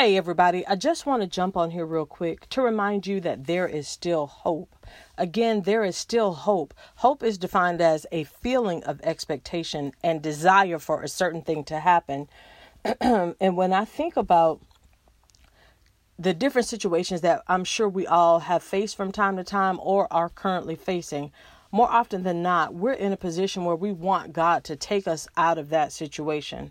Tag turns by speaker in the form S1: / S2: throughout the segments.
S1: Hey, everybody, I just want to jump on here real quick to remind you that there is still hope. Again, there is still hope. Hope is defined as a feeling of expectation and desire for a certain thing to happen. and when I think about the different situations that I'm sure we all have faced from time to time or are currently facing, more often than not, we're in a position where we want God to take us out of that situation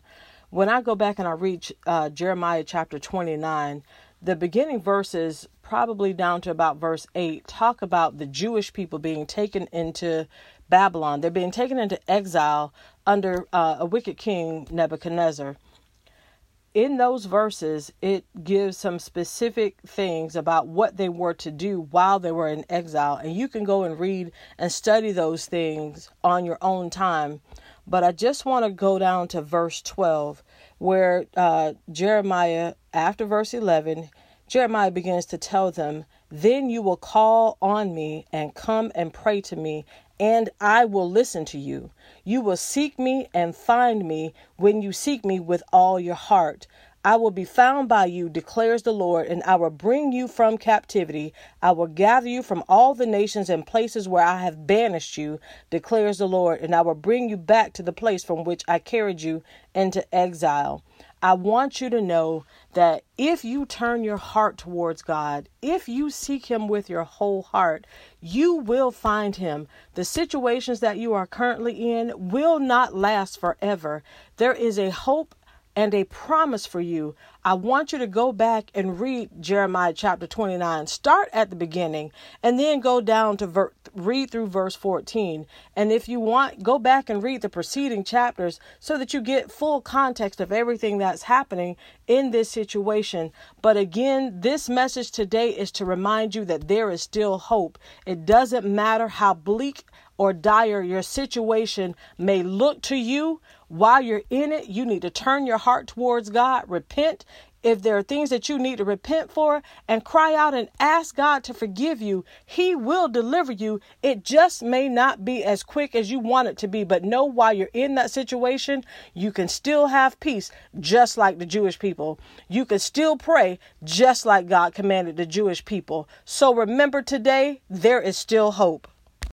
S1: when I go back and I read uh, Jeremiah chapter 29, the beginning verses, probably down to about verse 8, talk about the Jewish people being taken into Babylon. They're being taken into exile under uh, a wicked king, Nebuchadnezzar. In those verses, it gives some specific things about what they were to do while they were in exile. And you can go and read and study those things on your own time. But I just want to go down to verse 12, where uh, Jeremiah, after verse 11, Jeremiah begins to tell them, Then you will call on me and come and pray to me, and I will listen to you. You will seek me and find me when you seek me with all your heart. I will be found by you, declares the Lord, and I will bring you from captivity. I will gather you from all the nations and places where I have banished you, declares the Lord, and I will bring you back to the place from which I carried you into exile. I want you to know that if you turn your heart towards God, if you seek Him with your whole heart, you will find Him. The situations that you are currently in will not last forever. There is a hope and a promise for you. I want you to go back and read Jeremiah chapter 29. Start at the beginning and then go down to ver- read through verse 14. And if you want, go back and read the preceding chapters so that you get full context of everything that's happening in this situation. But again, this message today is to remind you that there is still hope. It doesn't matter how bleak or dire your situation may look to you, while you're in it, you need to turn your heart towards God, repent. If there are things that you need to repent for and cry out and ask God to forgive you, He will deliver you. It just may not be as quick as you want it to be, but know while you're in that situation, you can still have peace, just like the Jewish people. You can still pray, just like God commanded the Jewish people. So remember today, there is still hope.